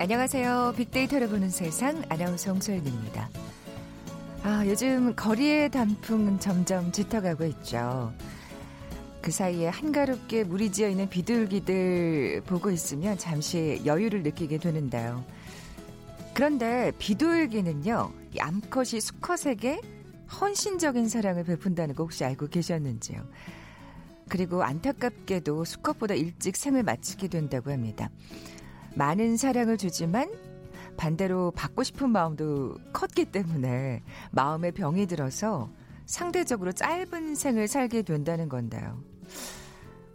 안녕하세요. 빅데이터를 보는 세상 아나운서 홍소연입니다. 아, 요즘 거리의 단풍은 점점 짙어가고 있죠. 그 사이에 한가롭게 물이 지어 있는 비둘기들 보고 있으면 잠시 여유를 느끼게 되는데요. 그런데 비둘기는요, 암컷이 수컷에게 헌신적인 사랑을 베푼다는 거 혹시 알고 계셨는지요? 그리고 안타깝게도 수컷보다 일찍 생을 마치게 된다고 합니다. 많은 사랑을 주지만 반대로 받고 싶은 마음도 컸기 때문에 마음에 병이 들어서 상대적으로 짧은 생을 살게 된다는 건데요.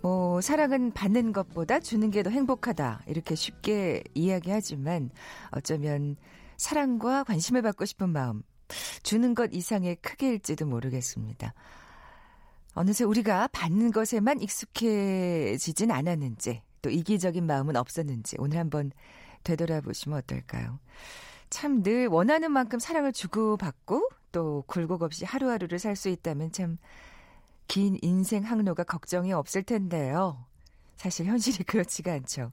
뭐, 사랑은 받는 것보다 주는 게 더 행복하다. 이렇게 쉽게 이야기하지만 어쩌면 사랑과 관심을 받고 싶은 마음, 주는 것 이상의 크기일지도 모르겠습니다. 어느새 우리가 받는 것에만 익숙해지진 않았는지, 또 이기적인 마음은 없었는지 오늘 한번 되돌아보시면 어떨까요? 참 늘 원하는 만큼 사랑을 주고받고 또 굴곡 없이 하루하루를 살 수 있다면 참 긴 인생 항로가 걱정이 없을 텐데요. 사실 현실이 그렇지가 않죠.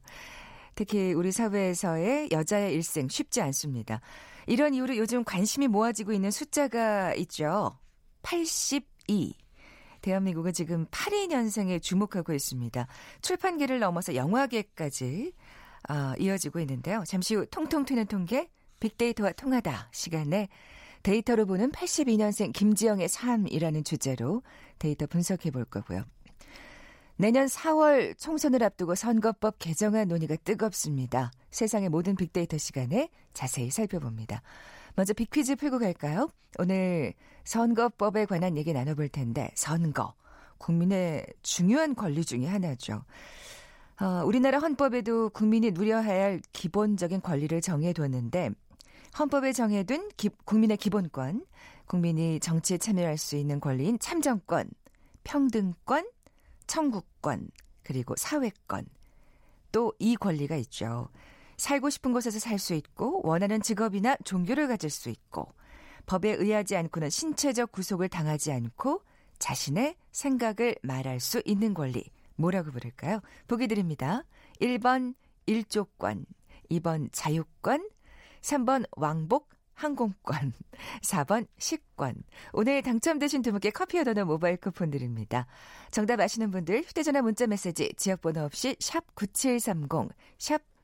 특히 우리 사회에서의 여자의 일생 쉽지 않습니다. 이런 이유로 요즘 관심이 모아지고 있는 숫자가 있죠. 82. 대한민국은 지금 82년생에 주목하고 있습니다. 출판계를 넘어서 영화계까지 어, 이어지고 있는데요. 잠시 후 통통 튀는 통계 빅데이터와 통하다 시간에 데이터로 보는 82년생 김지영의 삶이라는 주제로 데이터 분석해 볼 거고요. 내년 4월 총선을 앞두고 선거법 개정안 논의가 뜨겁습니다. 세상의 모든 빅데이터 시간에 자세히 살펴봅니다. 먼저 빅퀴즈 풀고 갈까요? 오늘 선거법에 관한 얘기 나눠볼 텐데 선거 국민의 중요한 권리 중의 하나죠. 어, 우리나라 헌법에도 국민이 누려야 할 기본적인 권리를 정해뒀는데 헌법에 정해둔 기, 국민의 기본권, 국민이 정치에 참여할 수 있는 권리인 참정권, 평등권, 청구권, 그리고 사회권. 또 이 권리가 있죠. 살고 싶은 곳에서 살 수 있고 원하는 직업이나 종교를 가질 수 있고 법에 의하지 않고는 신체적 구속을 당하지 않고 자신의 생각을 말할 수 있는 권리. 뭐라고 부를까요? 보기 드립니다. 1번 일조권, 2번 자유권, 3번 왕복 항공권, 4번 식권. 오늘 당첨되신 두 분께 커피 얻어놓은 모바일 쿠폰 드립니다. 정답 아시는 분들 휴대전화 문자 메시지 지역번호 없이 샵 9730, 샵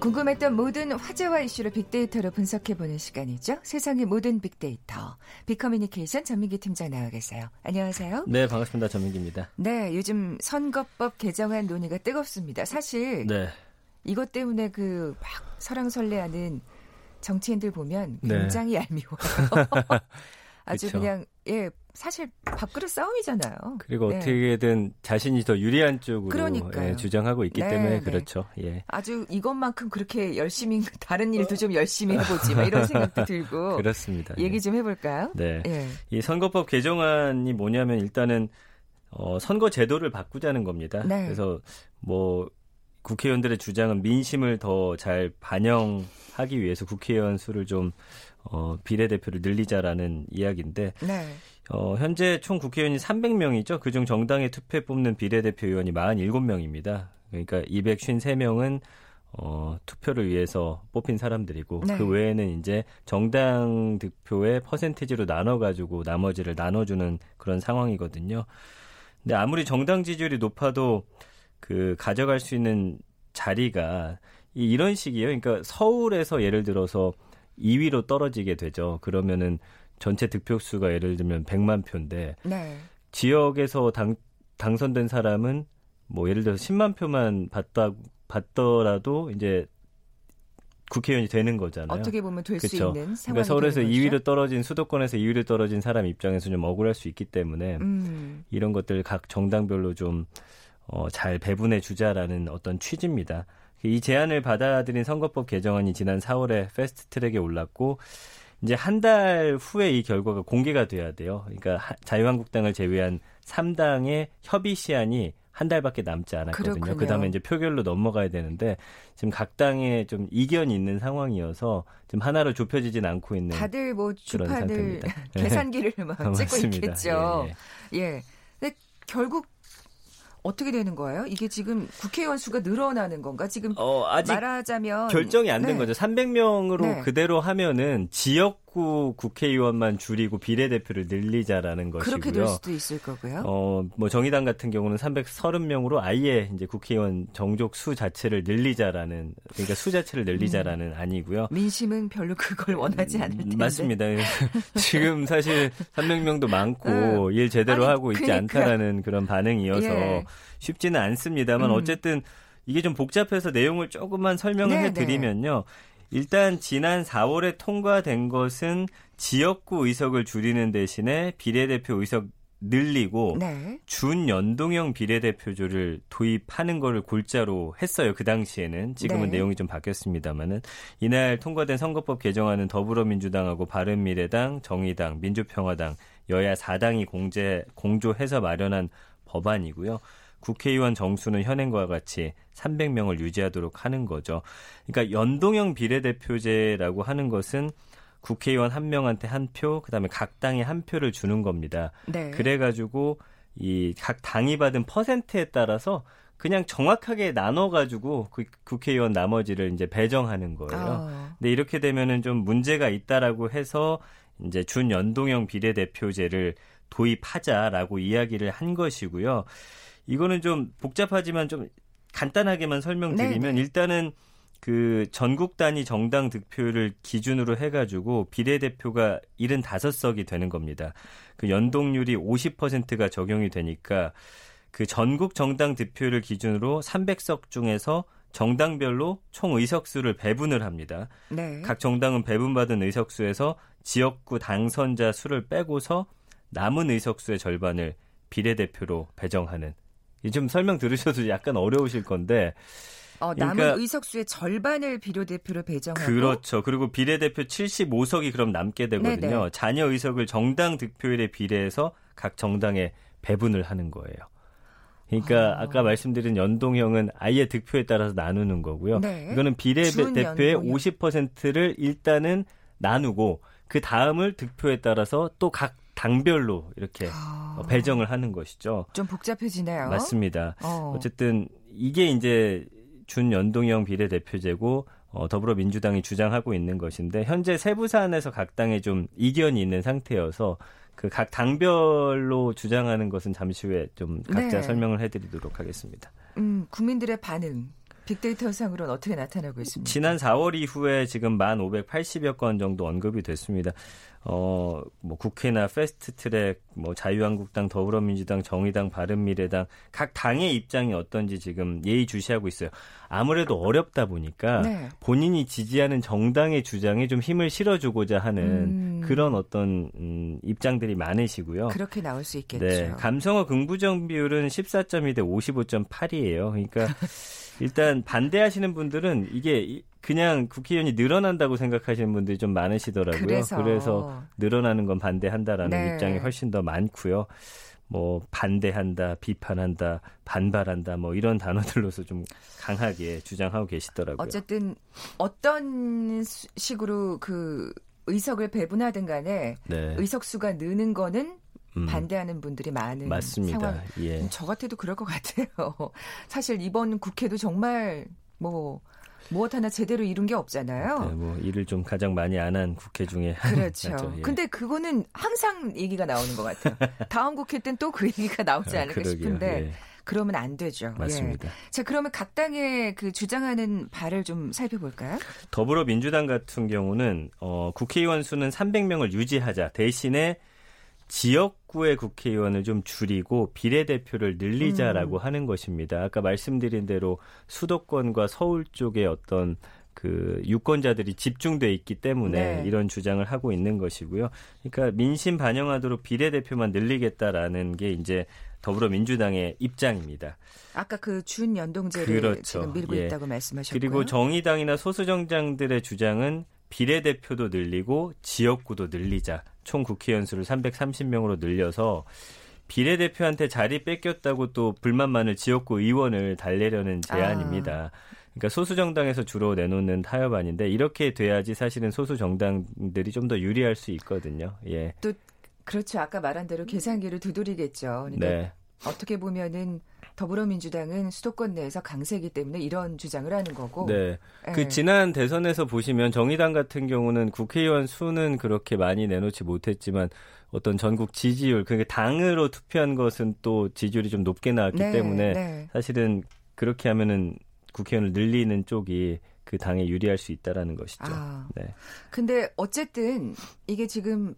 궁금했던 모든 화제와 이슈를 빅데이터로 분석해보는 시간이죠. 세상의 모든 빅데이터. 빅커뮤니케이션 전민기 팀장 나와 계세요. 안녕하세요. 네, 반갑습니다. 전민기입니다. 네, 요즘 선거법 개정안 논의가 뜨겁습니다. 사실 네. 이것 때문에 그 막 설랑설레하는 정치인들 보면 네. 굉장히 네. 얄미워요. 아주 그쵸. 그냥 예 사실 밥그릇 싸움이잖아요. 그리고 네. 어떻게든 자신이 더 유리한 쪽으로 예, 주장하고 있기 네, 때문에 네. 그렇죠. 예. 아주 이것만큼 그렇게 열심히 다른 일도 좀 열심히 해보지 막 이런 생각도 들고 그렇습니다. 얘기 예. 좀 해볼까요? 네. 예. 이 선거법 개정안이 뭐냐면 일단은 어, 선거 제도를 바꾸자는 겁니다. 네. 그래서 뭐 국회의원들의 주장은 민심을 더 잘 반영하기 위해서 국회의원 수를 좀 어, 비례대표를 늘리자라는 이야기인데 네. 어, 현재 총 국회의원이 300명이죠. 그중 정당의 투표에 뽑는 비례대표 의원이 47명입니다. 그러니까 253명은 어, 투표를 위해서 뽑힌 사람들이고 네. 그 외에는 이제 정당 득표의 퍼센티지로 나눠 가지고 나머지를 나눠 주는 그런 상황이거든요. 근데 아무리 정당 지지율이 높아도 그 가져갈 수 있는 자리가 이 이런 식이에요. 그러니까 서울에서 예를 들어서 2위로 떨어지게 되죠. 그러면은 전체 득표수가 예를 들면 100만 표인데 네. 지역에서 당 당선된 사람은 뭐 예를 들어서 10만 표만 받다 받더라도 이제 국회의원이 되는 거잖아요. 어떻게 보면 될 수 있는 그러니까 서울에서 2위로 떨어진 수도권에서 2위로 떨어진 사람 입장에서 좀 억울할 수 있기 때문에 음. 이런 것들 각 정당별로 좀 어, 잘 배분해 주자라는 어떤 취지입니다. 이 제안을 받아들인 선거법 개정안이 지난 4월에 패스트트랙에 올랐고 이제 한 달 후에 이 결과가 공개가 돼야 돼요. 그러니까 자유한국당을 제외한 3당의 협의 시한이 한 달밖에 남지 않았거든요. 그 다음에 이제 표결로 넘어가야 되는데 지금 각 당에 좀 이견이 있는 상황이어서 지금 하나로 좁혀지진 않고 있는 다들 뭐 주판을 계산기를 막 찍고 있겠죠. 예. 예. 예. 근데 결국 어떻게 되는 거예요? 이게 지금 국회의원 수가 늘어나는 건가? 지금 어, 아직 말하자면 결정이 안된 네. 거죠. 300명으로 네. 그대로 하면은 지역 구 국회의원만 줄이고 비례대표를 늘리자라는 것이고요. 그렇게 될 수도 있을 거고요. 어, 뭐 정의당 같은 경우는 330명으로 아예 이제 국회의원 정족 수 자체를 늘리자라는 그러니까 수 자체를 늘리자라는 음. 아니고요. 민심은 별로 그걸 원하지 않을 텐데. 맞습니다. 지금 사실 300명도 많고 음. 일 제대로 아니, 하고 있지 그러니까. 않다라는 그런 반응이어서 예. 쉽지는 않습니다만 음. 어쨌든 이게 좀 복잡해서 내용을 조금만 설명을 네, 해드리면요. 일단 지난 4월에 통과된 것은 지역구 의석을 줄이는 대신에 비례대표 의석 늘리고 네. 준연동형 비례대표조를 도입하는 거를 골자로 했어요. 그 당시에는 지금은 네. 내용이 좀 바뀌었습니다만은 이날 통과된 선거법 개정안은 더불어민주당하고 바른미래당, 정의당, 민주평화당 여야 4당이 공제 공조해서 마련한 법안이고요. 국회의원 정수는 현행과 같이 300명을 유지하도록 하는 거죠. 그러니까 연동형 비례대표제라고 하는 것은 국회의원 한 명한테 한 표, 그다음에 각 당에 한 표를 주는 겁니다. 네. 그래가지고 이 각 당이 받은 퍼센트에 따라서 그냥 정확하게 나눠가지고 그 국회의원 나머지를 이제 배정하는 거예요. 어. 근데 이렇게 되면은 좀 문제가 있다라고 해서 이제 준연동형 비례대표제를 도입하자라고 이야기를 한 것이고요. 이거는 좀 복잡하지만 좀 간단하게만 설명드리면 네네. 일단은 그 전국 단위 정당 득표를 기준으로 해가지고 비례대표가 75석이 되는 겁니다. 그 연동률이 50%가 적용이 되니까 그 전국 정당 득표를 기준으로 300석 중에서 정당별로 총 의석수를 배분을 합니다. 네. 각 정당은 배분받은 의석수에서 지역구 당선자 수를 빼고서 남은 의석수의 절반을 비례대표로 배정하는 좀 설명 들으셔도 약간 어려우실 건데 어, 남은 그러니까, 의석수의 절반을 비례대표로 배정하고 그렇죠. 그리고 비례대표 75석이 그럼 남게 되거든요. 네네. 자녀 의석을 정당 득표율에 비례해서 각 정당에 배분을 하는 거예요. 그러니까 아. 까 말씀드린 연동형은 아예 득표에 따라서 나누는 거고요. 네. 이거는 비례대표의 50%를 일단은 나누고 그 다음을 득표에 따라서 또 각 당별로 이렇게 아... 배정을 하는 것이죠. 좀 복잡해지네요. 맞습니다. 어. 쨌든 이게 이제 준연동형 비례대표제고 어, 더불어민주당이 주장하고 있는 것인데 현재 세부 사안에서 각 당에 좀 이견이 있는 상태여서 그 각 당별로 주장하는 것은 잠시 후에 좀 각자 네. 설명을 해드리도록 하겠습니다. 음, 국민들의 반응 빅데이터상으로는 어떻게 나타나고 있습니까? 지난 4월 이후에 지금 1,580여 건 정도 언급이 됐습니다. 어, 뭐 국회나 패스트트랙, 뭐 자유한국당, 더불어민주당, 정의당, 바른미래당 각 당의 입장이 어떤지 지금 예의주시하고 있어요. 아무래도 어렵다 보니까 네. 본인이 지지하는 정당의 주장에 좀 힘을 실어주고자 하는 음. 그런 어떤 음, 입장들이 많으시고요. 그렇게 나올 수 있겠죠. 네, 감성어 긍부정 비율은 14.2 대 55.8이에요. 그러니까 일단 반대하시는 분들은 이게 그냥 국회의원이 늘어난다고 생각하시는 분들이 좀 많으시더라고요. 그래서, 그래서 늘어나는 건 반대한다라는 네. 입장이 훨씬 더 많고요. 뭐 반대한다, 비판한다, 반발한다, 뭐 이런 단어들로서 좀 강하게 주장하고 계시더라고요. 어쨌든 어떤 식으로 그 의석을 배분하든 간에 네. 의석수가 느는 거는 음. 반대하는 분들이 많은 맞습니다. 상황. 예. 저 같아도 그럴 것 같아요. 사실 이번 국회도 정말 뭐 무엇 하나 제대로 이룬 게 없잖아요. 네, 뭐 일을 좀 가장 많이 안 한 국회 중에 그렇죠. 예. 근데 그거는 항상 얘기가 나오는 것 같아요. 다음 국회 땐 또 그 얘기가 나오지 아, 않을까 아, 싶은데 예. 그러면 안 되죠. 맞습니다. 예. 자, 그러면 각 당의 그 주장하는 바를 좀 살펴볼까요? 더불어민주당 같은 경우는 어, 국회의원 수는 300명을 유지하자 대신에 지역 구의 국회의원을 좀 줄이고 비례대표를 늘리자라고 음. 하는 것입니다. 아까 말씀드린 대로 수도권과 서울 쪽에 어떤 그 유권자들이 집중돼 있기 때문에 네. 이런 주장을 하고 있는 것이고요. 그러니까 민심 반영하도록 비례대표만 늘리겠다라는 게 이제 더불어민주당의 입장입니다. 아까 그 준연동제를 그렇죠. 지금 밀고 예. 있다고 말씀하셨고요. 그리고 정의당이나 소수정당들의 주장은 비례대표도 늘리고 지역구도 늘리자. 총 국회의원 수를 330명으로 늘려서 비례대표한테 자리 뺏겼다고 또 불만만을 지역구 의원을 달래려는 제안입니다. 아. 그러니까 소수 정당에서 주로 내놓는 타협안인데 이렇게 돼야지 사실은 소수 정당들이 좀 더 유리할 수 있거든요. 예. 또 그렇죠. 아까 말한 대로 계산기를 두드리겠죠. 그러니까 네. 어떻게 보면은 더불어민주당은 수도권 내에서 강세이기 때문에 이런 주장을 하는 거고. 네. 네. 그 지난 대선에서 보시면 정의당 같은 경우는 국회의원 수는 그렇게 많이 내놓지 못했지만 어떤 전국 지지율, 그러니까 당으로 투표한 것은 또 지지율이 좀 높게 나왔기 네, 때문에 네. 사실은 그렇게 하면은 국회의원을 늘리는 쪽이 그 당에 유리할 수 있다라는 것이죠. 아, 네. 근데 어쨌든 이게 지금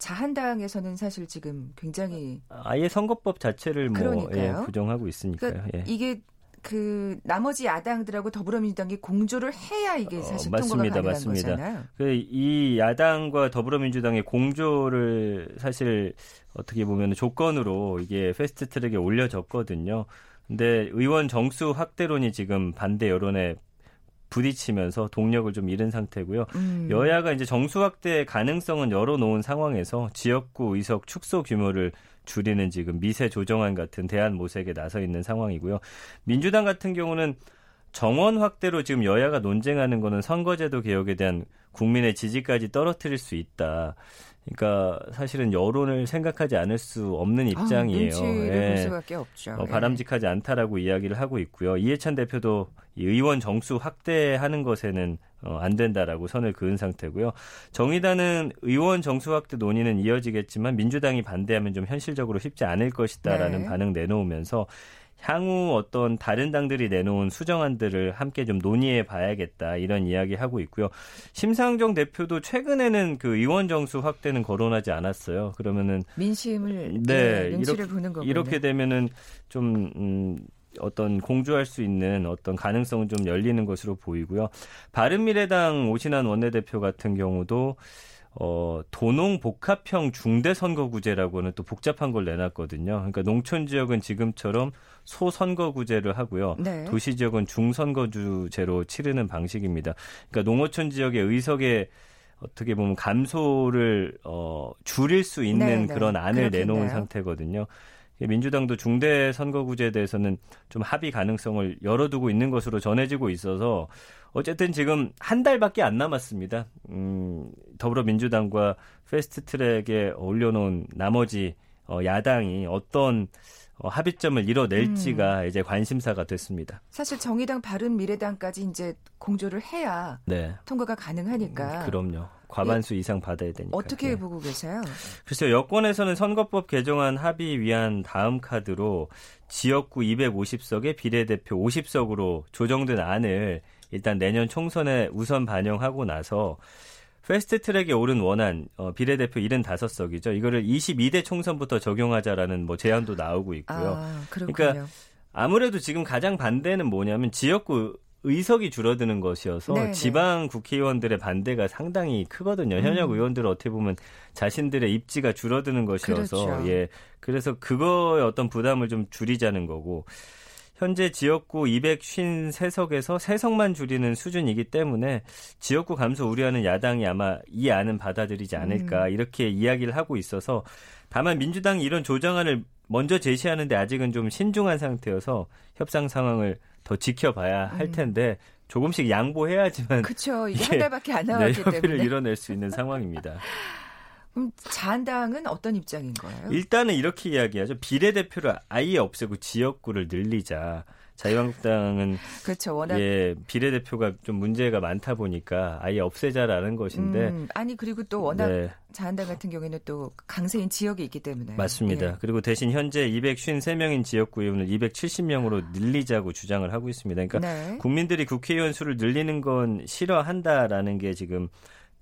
자한당에서는 사실 지금 굉장히 아예 선거법 자체를 뭐 예, 부정하고 있으니까요. 그러니까 예. 이게 그 나머지 야당들하고 더불어민주당이 공조를 해야 이게 어, 사실 어, 맞습니다, 통과가 가능한 맞습니다. 거잖아요. 그이 야당과 더불어민주당의 공조를 사실 어떻게 보면 조건으로 이게 패스트트랙에 올려졌거든요. 근데 의원 정수 확대론이 지금 반대 여론에 부딪히면서 동력을 좀 잃은 상태고요. 음. 여야가 이제 정수 확대 가능성은 열어놓은 상황에서 지역구 의석 축소 규모를 줄이는 지금 미세 조정안 같은 대안 모색에 나서 있는 상황이고요. 민주당 같은 경우는 정원 확대로 지금 여야가 논쟁하는 거는 선거제도 개혁에 대한 국민의 지지까지 떨어뜨릴 수 있다. 그러니까 사실은 여론을 생각하지 않을 수 없는 아, 입장이에요. 아, 예. 수밖에 없죠. 어, 바람직하지 않다라고 이야기를 하고 있고요. 이해찬 대표도 의원 정수 확대하는 것에는 어, 안 된다라고 선을 그은 상태고요. 정의당은 의원 정수 확대 논의는 이어지겠지만 민주당이 반대하면 좀 현실적으로 쉽지 않을 것이다라는 네. 반응 내놓으면서 향후 어떤 다른 당들이 내놓은 수정안들을 함께 좀 논의해 봐야겠다 이런 이야기 하고 있고요. 심상정 대표도 최근에는 그 의원 정수 확대는 거론하지 않았어요. 그러면은 민심을 네, 네 이렇게, 보는 거군요. 이렇게 되면은 좀 음, 어떤 공조할 수 있는 어떤 가능성은 좀 열리는 것으로 보이고요. 바른미래당 오신환 원내대표 같은 경우도 어, 도농 복합형 중대 선거구제라고는 또 복잡한 걸 내놨거든요. 그러니까 농촌 지역은 지금처럼 소선거구제를 하고요. 네. 도시 지역은 중선거주제로 치르는 방식입니다. 그러니까 농어촌 지역의 의석에 어떻게 보면 감소를 어, 줄일 수 있는 네, 네. 그런 안을. 내놓은 상태거든요. 민주당도 중대 선거구제에 대해서는 좀 합의 가능성을 열어두고 있는 것으로 전해지고 있어서 어쨌든 지금 한 달밖에 안 남았습니다. 음, 더불어민주당과 패스트트랙에 올려놓은 나머지 어, 야당이 어떤 어, 합의점을 이뤄낼지가 음. 이제 관심사가 됐습니다. 사실 정의당 바른 미래당까지 이제 공조를 해야 네. 통과가 가능하니까. 음, 그럼요. 과반수 예. 이상 받아야 되니까. 어떻게 네. 보고 계세요? 글쎄요. 여권에서는 선거법 개정안 합의 위한 다음 카드로 지역구 250석에 비례대표 50석으로 조정된 안을 일단 내년 총선에 우선 반영하고 나서 패스트 트랙에 오른 원안 어, 비례대표 75석이죠. 이거를 22대 총선부터 적용하자라는 뭐 제안도 나오고 있고요. 아, 그러니까 아무래도 지금 가장 반대는 뭐냐면 지역구 의석이 줄어드는 것이어서 네네. 네. 지방 국회의원들의 반대가 상당히 크거든요. 현역 음. 의원들은 어떻게 보면 자신들의 입지가 줄어드는 것이어서 그렇죠. 예. 그래서 그거의 어떤 부담을 좀 줄이자는 거고 현재 지역구 253석에서 3석만 줄이는 수준이기 때문에 지역구 감소 우려하는 야당이 아마 이 안은 받아들이지 않을까 음. 이렇게 이야기를 하고 있어서 다만 민주당이 이런 조정안을 먼저 제시하는데 아직은 좀 신중한 상태여서 협상 상황을 더 지켜봐야 할 음. 텐데 조금씩 양보해야지만 그렇죠. 이게 한 달밖에 안 남았기 네, 협의를 때문에 이뤄낼 수 있는 상황입니다. 그럼 자한당은 어떤 입장인 거예요? 일단은 이렇게 이야기하죠. 비례대표를 아예 없애고 지역구를 늘리자. 자유한국당은 그렇죠. 워낙 예, 비례대표가 좀 문제가 많다 보니까 아예 없애자라는 것인데 음, 아니 그리고 또 워낙 네. 자한당 같은 경우에는 또 강세인 지역이 있기 때문에 맞습니다. 예. 그리고 대신 현재 253명인 지역구 의원을 270명으로 늘리자고 주장을 하고 있습니다. 그러니까 네. 국민들이 국회의원 수를 늘리는 건 싫어한다라는 게 지금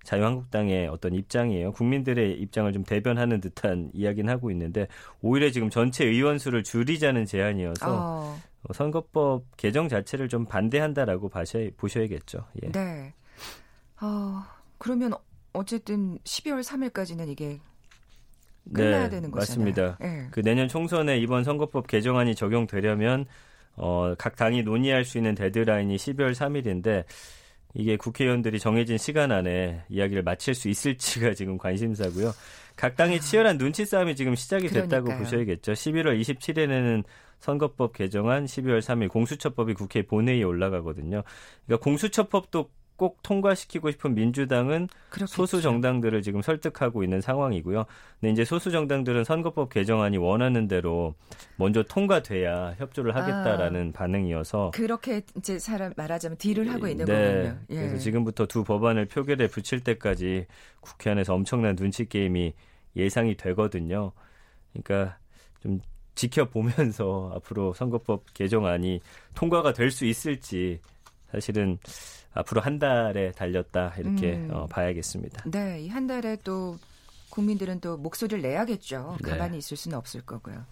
자유한국당의 어떤 입장이에요. 국민들의 입장을 좀 대변하는 듯한 이야기는 하고 있는데 오히려 지금 전체 의원 수를 줄이자는 제안이어서 어. 어 선거법 개정 자체를 좀 반대한다라고 봐셔, 보셔야겠죠. 예. 네. 어, 그러면 어쨌든 12월 3일까지는 이게 끝나야 네, 되는 거잖아요. 맞습니다. 네. 그 내년 총선에 이번 선거법 개정안이 적용되려면 어, 각 당이 논의할 수 있는 데드라인이 12월 3일인데 이게 국회의원들이 정해진 시간 안에 이야기를 마칠 수 있을지가 지금 관심사고요. 각 당의 아. 치열한 눈치 싸움이 지금 시작이 됐다고 그러니까요. 보셔야겠죠. 11월 27일에는 선거법 개정안, 12월 3일 공수처법이 국회 본회의에 올라가거든요. 그러니까 공수처법도 꼭 통과시키고 싶은 민주당은 그렇겠죠. 소수 정당들을 지금 설득하고 있는 상황이고요. 근데 이제 소수 정당들은 선거법 개정안이 원하는 대로 먼저 통과돼야 협조를 하겠다라는 아, 반응이어서 그렇게 이제 사람 말하자면 딜을 하고 있는 네, 거군요. 예. 그래서 지금부터 두 법안을 표결에 붙일 때까지 국회 안에서 엄청난 눈치 게임이 예상이 되거든요. 그러니까 좀 지켜보면서 앞으로 선거법 개정안이 통과가 될 수 있을지 사실은 앞으로 한 달에 달렸다 이렇게 음. 어, 봐야겠습니다. 네, 이 한 달에 또 국민들은 또 목소리를 내야겠죠. 네. 가만히 있을 수는 없을 거고요.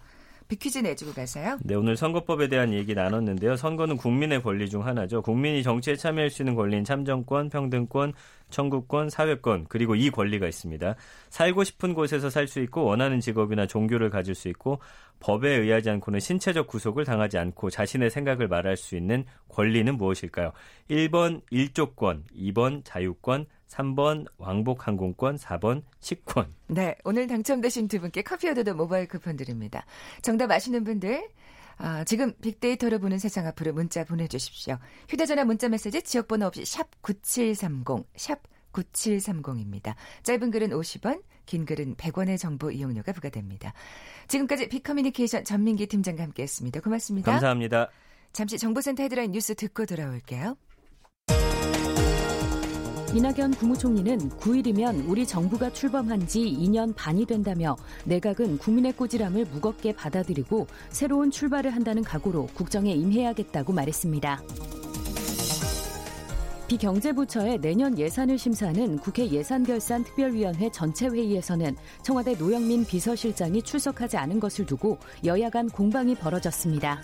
비퀴즈 내주고 가세요. 네, 오늘 선거법에 대한 얘기 나눴는데요. 선거는 국민의 권리 중 하나죠. 국민이 정치에 참여할 수 있는 권리인 참정권, 평등권, 청구권, 사회권, 그리고 이 권리가 있습니다. 살고 싶은 곳에서 살 수 있고 원하는 직업이나 종교를 가질 수 있고 법에 의하지 않고는 신체적 구속을 당하지 않고 자신의 생각을 말할 수 있는 권리는 무엇일까요? 1번 일조권, 2번 자유권, 3번 왕복 항공권, 4번 식권. 네, 오늘 당첨되신 두 분께 커피 얻어도 모바일 쿠폰 드립니다. 정답 아시는 분들 아, 지금 빅데이터를 보는 세상 앞으로 문자 보내주십시오. 휴대전화 문자 메시지 지역번호 없이 샵 9730, 샵 9730입니다. 짧은 글은 50원, 긴 글은 100원의 정보 이용료가 부과됩니다. 지금까지 빅커뮤니케이션 전민기 팀장과 함께했습니다. 고맙습니다. 감사합니다. 잠시 정보센터 헤드라인 뉴스 듣고 돌아올게요. 이낙연 국무총리는 9일이면 우리 정부가 출범한 지 2년 반이 된다며 내각은 국민의 꼬지람을 무겁게 받아들이고 새로운 출발을 한다는 각오로 국정에 임해야겠다고 말했습니다. 비경제부처의 내년 예산을 심사하는 국회 예산결산특별위원회 전체 회의에서는 청와대 노영민 비서실장이 출석하지 않은 것을 두고 여야 간 공방이 벌어졌습니다.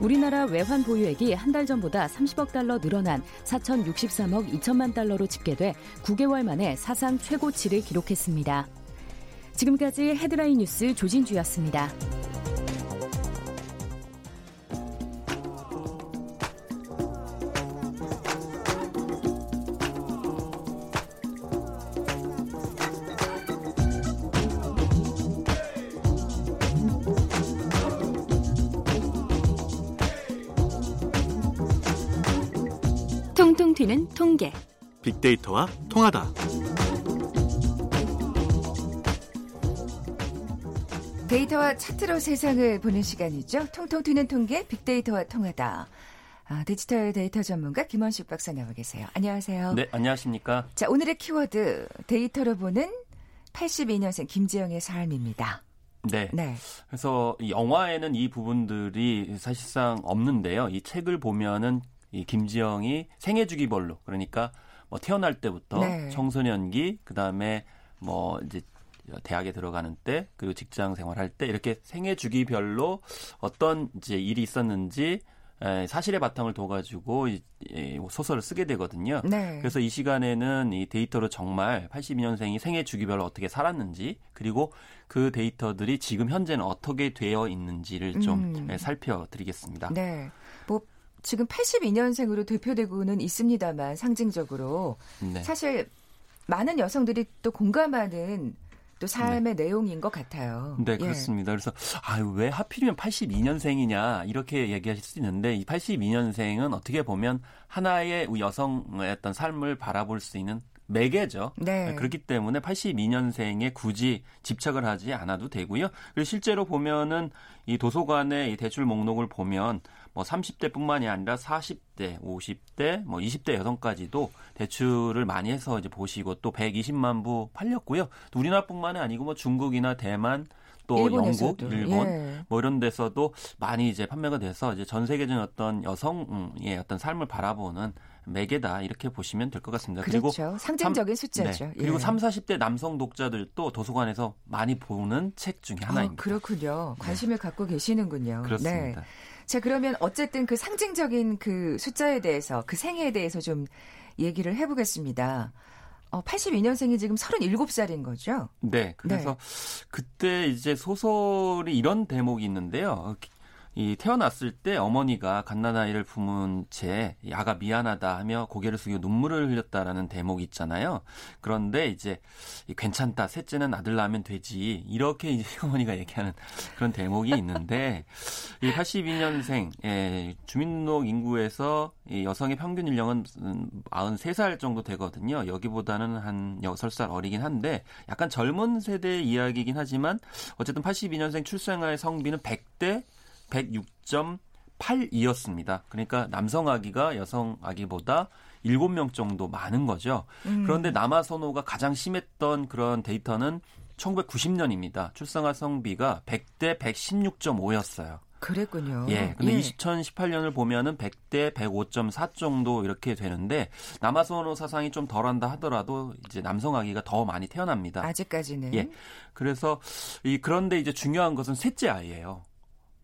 우리나라 외환 보유액이 한 달 전보다 30억 달러 늘어난 4,063억 2천만 달러로 집계돼 9개월 만에 사상 최고치를 기록했습니다. 지금까지 헤드라인 뉴스 조진주였습니다. 빅데이터와 통하다. 데이터와 차트로 세상을 보는 시간이죠. 통통 튀는 통계 빅데이터와 통하다. 아, 디지털 데이터 전문가 김원식 박사 나와 계세요. 안녕하세요. 네, 안녕하십니까. 자, 오늘의 키워드 데이터로 보는 82년생 김지영의 삶입니다. 네. 네. 그래서 영화에는 이 부분들이 사실상 없는데요. 이 책을 보면은 이 김지영이 생애 주기별로 그러니까 뭐 태어날 때부터 네. 청소년기 그다음에 뭐 이제 대학에 들어가는 때 그리고 직장 생활할 때 이렇게 생애 주기별로 어떤 이제 일이 있었는지 사실의 바탕을 둬가지고 소설을 쓰게 되거든요. 네. 그래서 이 시간에는 이 데이터로 정말 82년생이 생애 주기별로 어떻게 살았는지 그리고 그 데이터들이 지금 현재는 어떻게 되어 있는지를 좀 음. 살펴드리겠습니다. 네. 뭐 지금 82년생으로 대표되고는 있습니다만 상징적으로 네. 사실 많은 여성들이 또 공감하는 또 삶의 네. 내용인 것 같아요. 네, 예. 그렇습니다. 그래서 아유 왜 하필이면 82년생이냐 이렇게 얘기하실 수 있는데 이 82년생은 어떻게 보면 하나의 여성의 어떤 삶을 바라볼 수 있는 매개죠. 네. 그렇기 때문에 82년생에 굳이 집착을 하지 않아도 되고요. 그리고 실제로 보면은 이 도서관의 이 대출 목록을 보면 뭐 30대뿐만이 아니라 40대, 50대, 뭐 20대 여성까지도 대출을 많이 해서 이제 보시고 또 120만 부 팔렸고요. 또 우리나라뿐만이 아니고 뭐 중국이나 대만 또 영국, 일본 예. 뭐 이런 데서도 많이 이제 판매가 돼서 이제 전 세계적인 어떤 여성의 어떤 삶을 바라보는 매개다 이렇게 보시면 될 것 같습니다. 그렇죠. 그리고 상징적인 3, 숫자죠. 네. 그리고 예. 3, 40대 남성 독자들도 도서관에서 많이 보는 책 중에 하나입니다. 어, 그렇군요. 관심을 네. 갖고 계시는군요. 그렇습니다. 네. 자, 그러면 어쨌든 그 상징적인 그 숫자에 대해서 그 생애에 대해서 좀 얘기를 해 보겠습니다. 어, 82년생이 지금 37살인 거죠? 네. 그래서 네. 그때 이제 소설이 이런 대목이 있는데요. 이 태어났을 때 어머니가 갓난아이를 품은 채 야가 미안하다 하며 고개를 숙이고 눈물을 흘렸다라는 대목이 있잖아요. 그런데 이제 괜찮다 셋째는 아들 낳으면 되지 이렇게 이제 어머니가 얘기하는 그런 대목이 있는데 이 82년생 예, 주민등록 인구에서 이 여성의 평균 연령은 93살 정도 되거든요. 여기보다는 한 6살 어리긴 한데 약간 젊은 세대의 이야기이긴 하지만 어쨌든 82년생 출생아의 성비는 100대 106.82였습니다. 그러니까 남성 아기가 여성 아기보다 7명 정도 많은 거죠. 음. 그런데 남아 선호가 가장 심했던 그런 데이터는 1990년입니다. 출생아 성비가 100대 116.5였어요. 그랬군요. 예. 근데 예. 2018년을 보면은 100대 105.4 정도 이렇게 되는데 남아선호 사상이 좀 덜한다 하더라도 이제 남성 아기가 더 많이 태어납니다. 아직까지는. 예. 그래서 이 그런데 이제 중요한 것은 셋째 아이예요.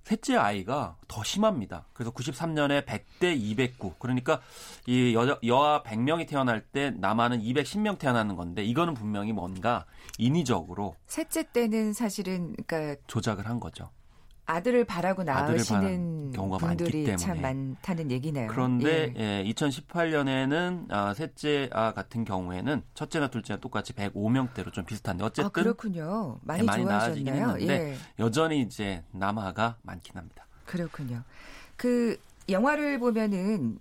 셋째 아이가 더 심합니다. 그래서 93년에 100대 209. 그러니까 이 여, 여아 100명이 태어날 때 남아는 210명 태어나는 건데 이거는 분명히 뭔가 인위적으로 셋째 때는 사실은 그러니까 조작을 한 거죠. 아들을 바라고 낳으시는 경우가 분들이 많기 때문에 참 많다는 얘기네요. 그런데 예. 예 2018년에는 아, 셋째 아 같은 경우에는 첫째나 둘째나 똑같이 105명대로 좀 비슷한데 어쨌든 아, 그렇군요. 많이, 예, 많이 나아지긴 했는데 예. 여전히 이제 남아가 많긴 합니다. 그렇군요. 그 영화를 보면은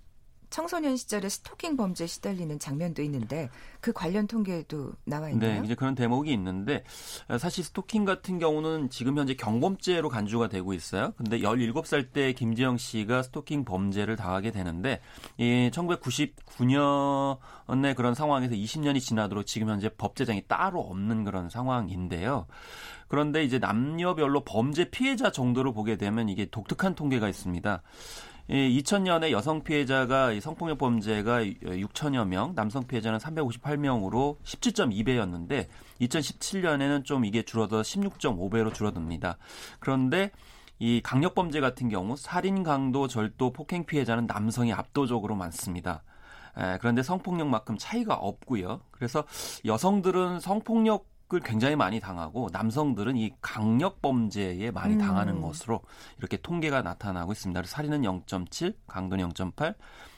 청소년 시절에 스토킹 범죄에 시달리는 장면도 있는데 그 관련 통계도 나와 있나요? 네, 이제 그런 대목이 있는데 사실 스토킹 같은 경우는 지금 현재 경범죄로 간주가 되고 있어요. 근데 17살 때 김지영 씨가 스토킹 범죄를 당하게 되는데 이 1999년의 그런 상황에서 20년이 지나도록 지금 현재 법 제정이 따로 없는 그런 상황인데요. 그런데 이제 남녀별로 범죄 피해자 정도로 보게 되면 이게 독특한 통계가 있습니다. 2000년에 여성 피해자가 성폭력 범죄가 6천여 명, 남성 피해자는 358명으로 17.2배였는데 2017년에는 좀 이게 줄어들어 16.5배로 줄어듭니다. 그런데 이 강력 범죄 같은 경우 살인, 강도, 절도, 폭행 피해자는 남성이 압도적으로 많습니다. 에, 그런데 성폭력만큼 차이가 없고요. 그래서 여성들은 성폭력 을 굉장히 많이 당하고 남성들은 이 강력 범죄에 많이 음. 당하는 것으로 이렇게 통계가 나타나고 있습니다. 살인은 0.7, 강도는 0.8,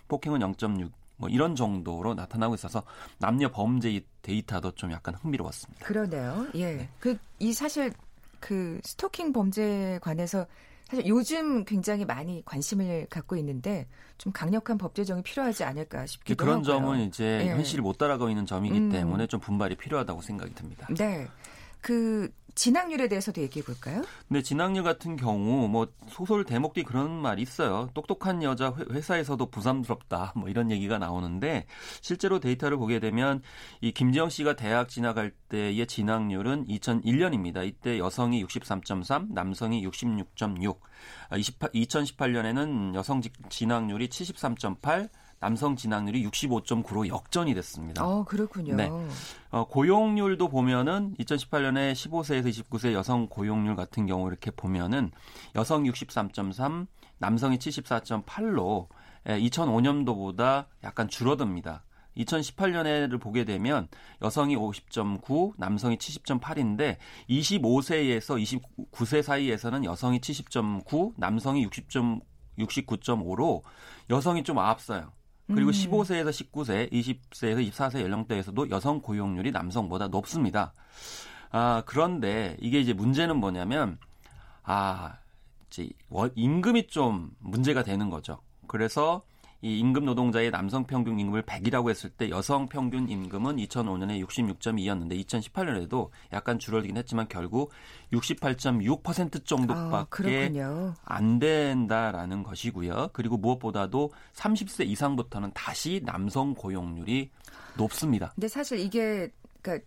폭행은 0.6. 뭐 이런 정도로 나타나고 있어서 남녀 범죄 데이터도 좀 약간 흥미로웠습니다. 그러네요. 예. 네. 그이 사실 그 스토킹 범죄에 관해서 사실 요즘 굉장히 많이 관심을 갖고 있는데 좀 강력한 법 제정이 필요하지 않을까 싶기도 그런 하고요. 점은 이제 예. 현실을 못 따라가고 있는 점이기 음. 때문에 좀 분발이 필요하다고 생각이 듭니다. 네. 그 진학률에 대해서도 얘기해 볼까요? 네, 진학률 같은 경우 뭐 소설 대목도 그런 말이 있어요. 똑똑한 여자 회사에서도 부담스럽다. 뭐 이런 얘기가 나오는데 실제로 데이터를 보게 되면 이 김지영 씨가 대학 진학할 때의 진학률은 2001년입니다. 이때 여성이 63.3, 남성이 66.6. 2018년에는 여성 진학률이 73.8, 남성 진학률이 65.9로 역전이 됐습니다. 어, 그렇군요. 네. 어, 고용률도 보면은 2018년에 15세에서 29세 여성 고용률 같은 경우 이렇게 보면은 여성 63.3, 남성이 74.8로 2005년도보다 약간 줄어듭니다. 2018년에를 보게 되면 여성이 50.9, 남성이 70.8인데 25세에서 29세 사이에서는 여성이 70.9, 남성이 60. 69.5로 여성이 좀 앞서요. 그리고 음. 15세에서 19세, 20세에서 24세 연령대에서도 여성 고용률이 남성보다 높습니다. 아, 그런데 이게 이제 문제는 뭐냐면, 아, 이제 임금이 좀 문제가 되는 거죠. 그래서 이 임금 노동자의 남성 평균 임금을 100이라고 했을 때 여성 평균 임금은 2005년에 66.2였는데 2018년에도 약간 줄어들긴 했지만 결국 68.6% 정도밖에 아, 안 된다라는 것이고요. 그리고 무엇보다도 30세 이상부터는 다시 남성 고용률이 높습니다. 근데 사실 이게 그러니까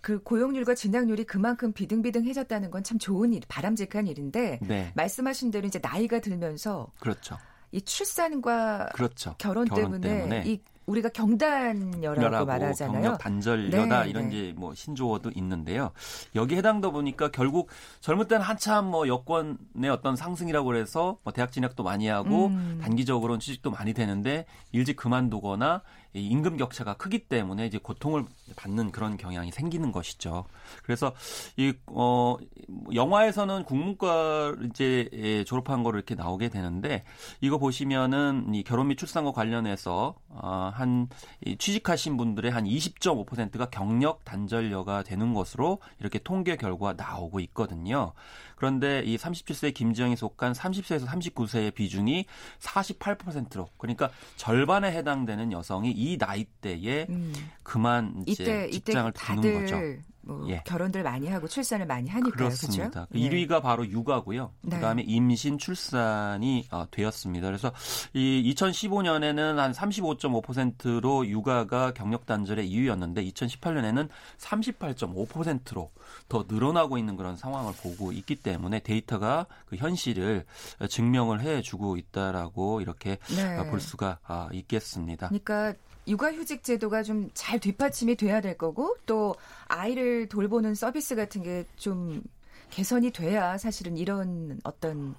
그 고용률과 진학률이 그만큼 비등비등해졌다는 건 참 좋은 일, 바람직한 일인데 네. 말씀하신 대로 이제 나이가 들면서 그렇죠. 이 출산과 그렇죠. 결혼, 결혼 때문에, 때문에, 이 우리가 경단녀라고 말하잖아요. 경력 단절녀다 네, 이런 네. 이제 뭐 신조어도 있는데요. 여기 해당다 보니까 결국 젊을 때는 한참 뭐 여권의 어떤 상승이라고 그래서 뭐 대학 진학도 많이 하고 음. 단기적으로는 취직도 많이 되는데 일찍 그만두거나 임금 격차가 크기 때문에 이제 고통을 받는 그런 경향이 생기는 것이죠. 그래서 이 어 영화에서는 국문과 이제 예, 졸업한 거로 이렇게 나오게 되는데 이거 보시면은 이 결혼 및 출산과 관련해서 어한 취직하신 분들의 한 20.5%가 경력 단절녀가 되는 것으로 이렇게 통계 결과 나오고 있거든요. 그런데 이 37세 김지영이 속한 30세에서 39세의 비중이 48%로 그러니까 절반에 해당되는 여성이 이 나이대에 음. 그만 이제 이때, 직장을 이때 두는 거죠. 뭐 예. 결혼들 많이 하고 출산을 많이 하니까요. 그렇습니다. 그렇죠? 1위가 바로 육아고요. 네. 그다음에 임신 출산이 어, 되었습니다. 그래서 이 2015년에는 한 35.5%로 육아가 경력 단절의 이유였는데 2018년에는 38.5%로 더 늘어나고 있는 그런 상황을 보고 있기 때문에 데이터가 그 현실을 증명을 해주고 있다라고 이렇게 네. 볼 수가 아, 있겠습니다. 그러니까 육아휴직 제도가 좀 잘 뒷받침이 돼야 될 거고 또 아이를 돌보는 서비스 같은 게좀 개선이 돼야 사실은 이런 어떤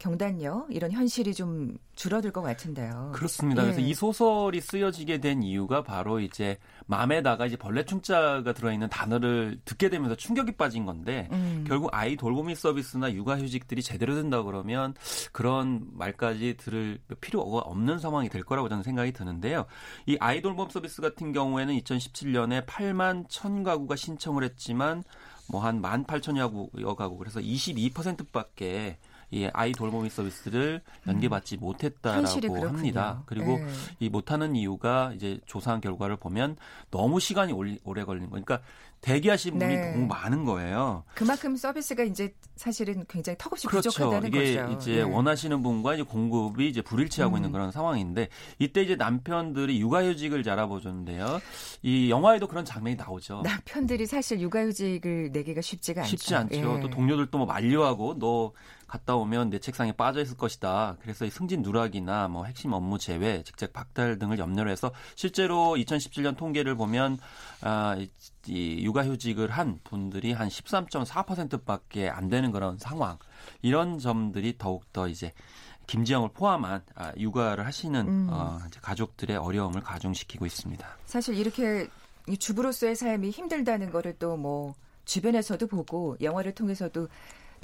경단녀 이런 현실이 좀 줄어들 것 같은데요. 그렇습니다. 예. 그래서 이 소설이 쓰여지게 된 이유가 바로 이제 맘에다가 이제 벌레 충자가 들어있는 단어를 듣게 되면서 충격이 빠진 건데 음. 결국 아이 돌보미 서비스나 육아휴직들이 제대로 된다 그러면 그런 말까지 들을 필요가 없는 상황이 될 거라고 저는 생각이 드는데요. 이 아이 돌봄 서비스 같은 경우에는 2017년에 8만 1천 가구가 신청을 했지만 뭐 한 18,000여 가구 그래서 22%밖에 이 아이 돌보미 서비스를 연계받지 음. 못했다라고 합니다. 그리고 네. 이 못하는 이유가 이제 조사한 결과를 보면 너무 시간이 오래 걸린 거니까 대기하신 분이 네. 너무 많은 거예요. 그만큼 서비스가 이제 사실은 굉장히 턱없이 그렇죠. 부족하다는 이게 거죠. 이제 네. 원하시는 분과 이제 공급이 이제 불일치하고 음. 있는 그런 상황인데 이때 이제 남편들이 육아휴직을 알아보셨는데요. 이 영화에도 그런 장면이 나오죠. 남편들이 사실 육아휴직을 내기가 쉽지가 않죠. 쉽지 않죠. 예. 또 동료들도 뭐 만류하고 너 갔다 오면 내 책상에 빠져 있을 것이다. 그래서 이 승진 누락이나 뭐 핵심 업무 제외, 직책 박탈 등을 염려로 해서 실제로 2017년 통계를 보면 아, 이 육아휴직을 한 분들이 한 13.4%밖에 안 되는 그런 상황. 이런 점들이 더욱 더 이제 김지영을 포함한 아, 육아를 하시는 음. 어, 가족들의 어려움을 가중시키고 있습니다. 사실 이렇게 주부로서의 삶이 힘들다는 거를 또 뭐 주변에서도 보고 영화를 통해서도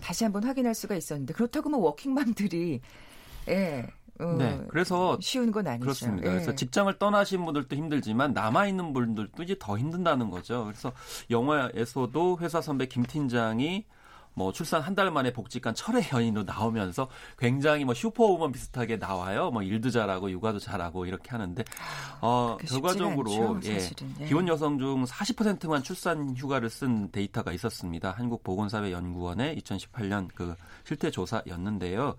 다시 한번 확인할 수가 있었는데 그렇다고 뭐 워킹맘들이 예. 어, 네, 그래서 쉬운 건 아니죠. 그렇습니다. 예. 그래서 직장을 떠나신 분들도 힘들지만 남아 있는 분들도 이제 더 힘든다는 거죠. 그래서 영화에서도 회사 선배 김 팀장이 뭐 출산 한 달 만에 복직한 철의 연인으로 나오면서 굉장히 뭐 슈퍼우먼 비슷하게 나와요. 뭐 일도 잘하고 육아도 잘하고 이렇게 하는데 어 결과적으로 않죠, 예, 예. 기혼 여성 중 40%만 출산 휴가를 쓴 데이터가 있었습니다. 한국 보건사회 연구원의 2018년 그 실태 조사였는데요.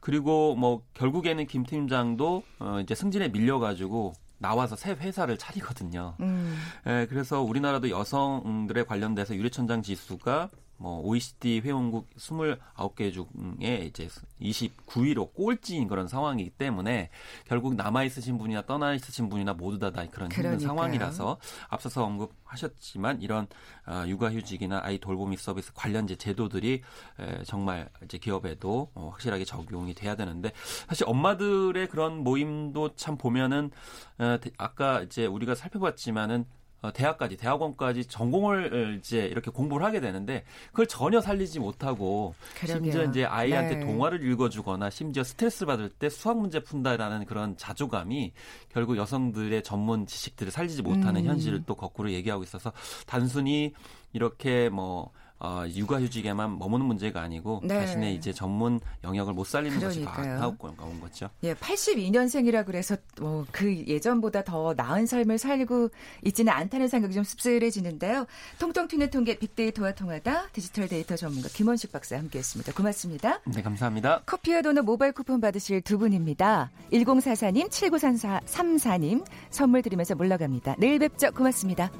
그리고 뭐 결국에는 김 팀장도 어 이제 승진에 밀려 가지고 나와서 새 회사를 차리거든요. 음. 예, 그래서 우리나라도 여성들에 관련돼서 유리천장 지수가 뭐 OECD 회원국 29개 중에 이제 29위로 꼴찌인 그런 상황이기 때문에 결국 남아 있으신 분이나 떠나 있으신 분이나 모두 다, 다 그런 힘든 그러니까요. 상황이라서 앞서서 언급하셨지만 이런 어, 육아휴직이나 아이 돌보미 서비스 관련제 제도들이 에, 정말 이제 기업에도 어, 확실하게 적용이 돼야 되는데 사실 엄마들의 그런 모임도 참 보면은 어, 아까 이제 우리가 살펴봤지만은 어, 대학까지 대학원까지 전공을 이제 이렇게 공부를 하게 되는데 그걸 전혀 살리지 못하고 그러게요. 심지어 이제 아이한테 네. 동화를 읽어주거나 심지어 스트레스 받을 때 수학 문제 푼다라는 그런 자조감이 결국 여성들의 전문 지식들을 살리지 못하는 음. 현실을 또 거꾸로 얘기하고 있어서 단순히 이렇게 뭐 어, 육아휴직에만 머무는 문제가 아니고 네. 자신의 이제 전문 영역을 못 살리는 그러니까요. 것이 나오고 온 거죠. 예, 82년생이라 그래서 뭐 그 예전보다 더 나은 삶을 살고 있지는 않다는 생각이 좀 씁쓸해지는데요. 통통 튀는 통계 빅데이터와 통하다 디지털 데이터 전문가 김원식 박사 함께했습니다. 고맙습니다. 네, 감사합니다. 커피와 도넛 모바일 쿠폰 받으실 두 분입니다. 1044님, 7934님 선물 드리면서 물러갑니다. 내일 뵙죠. 고맙습니다.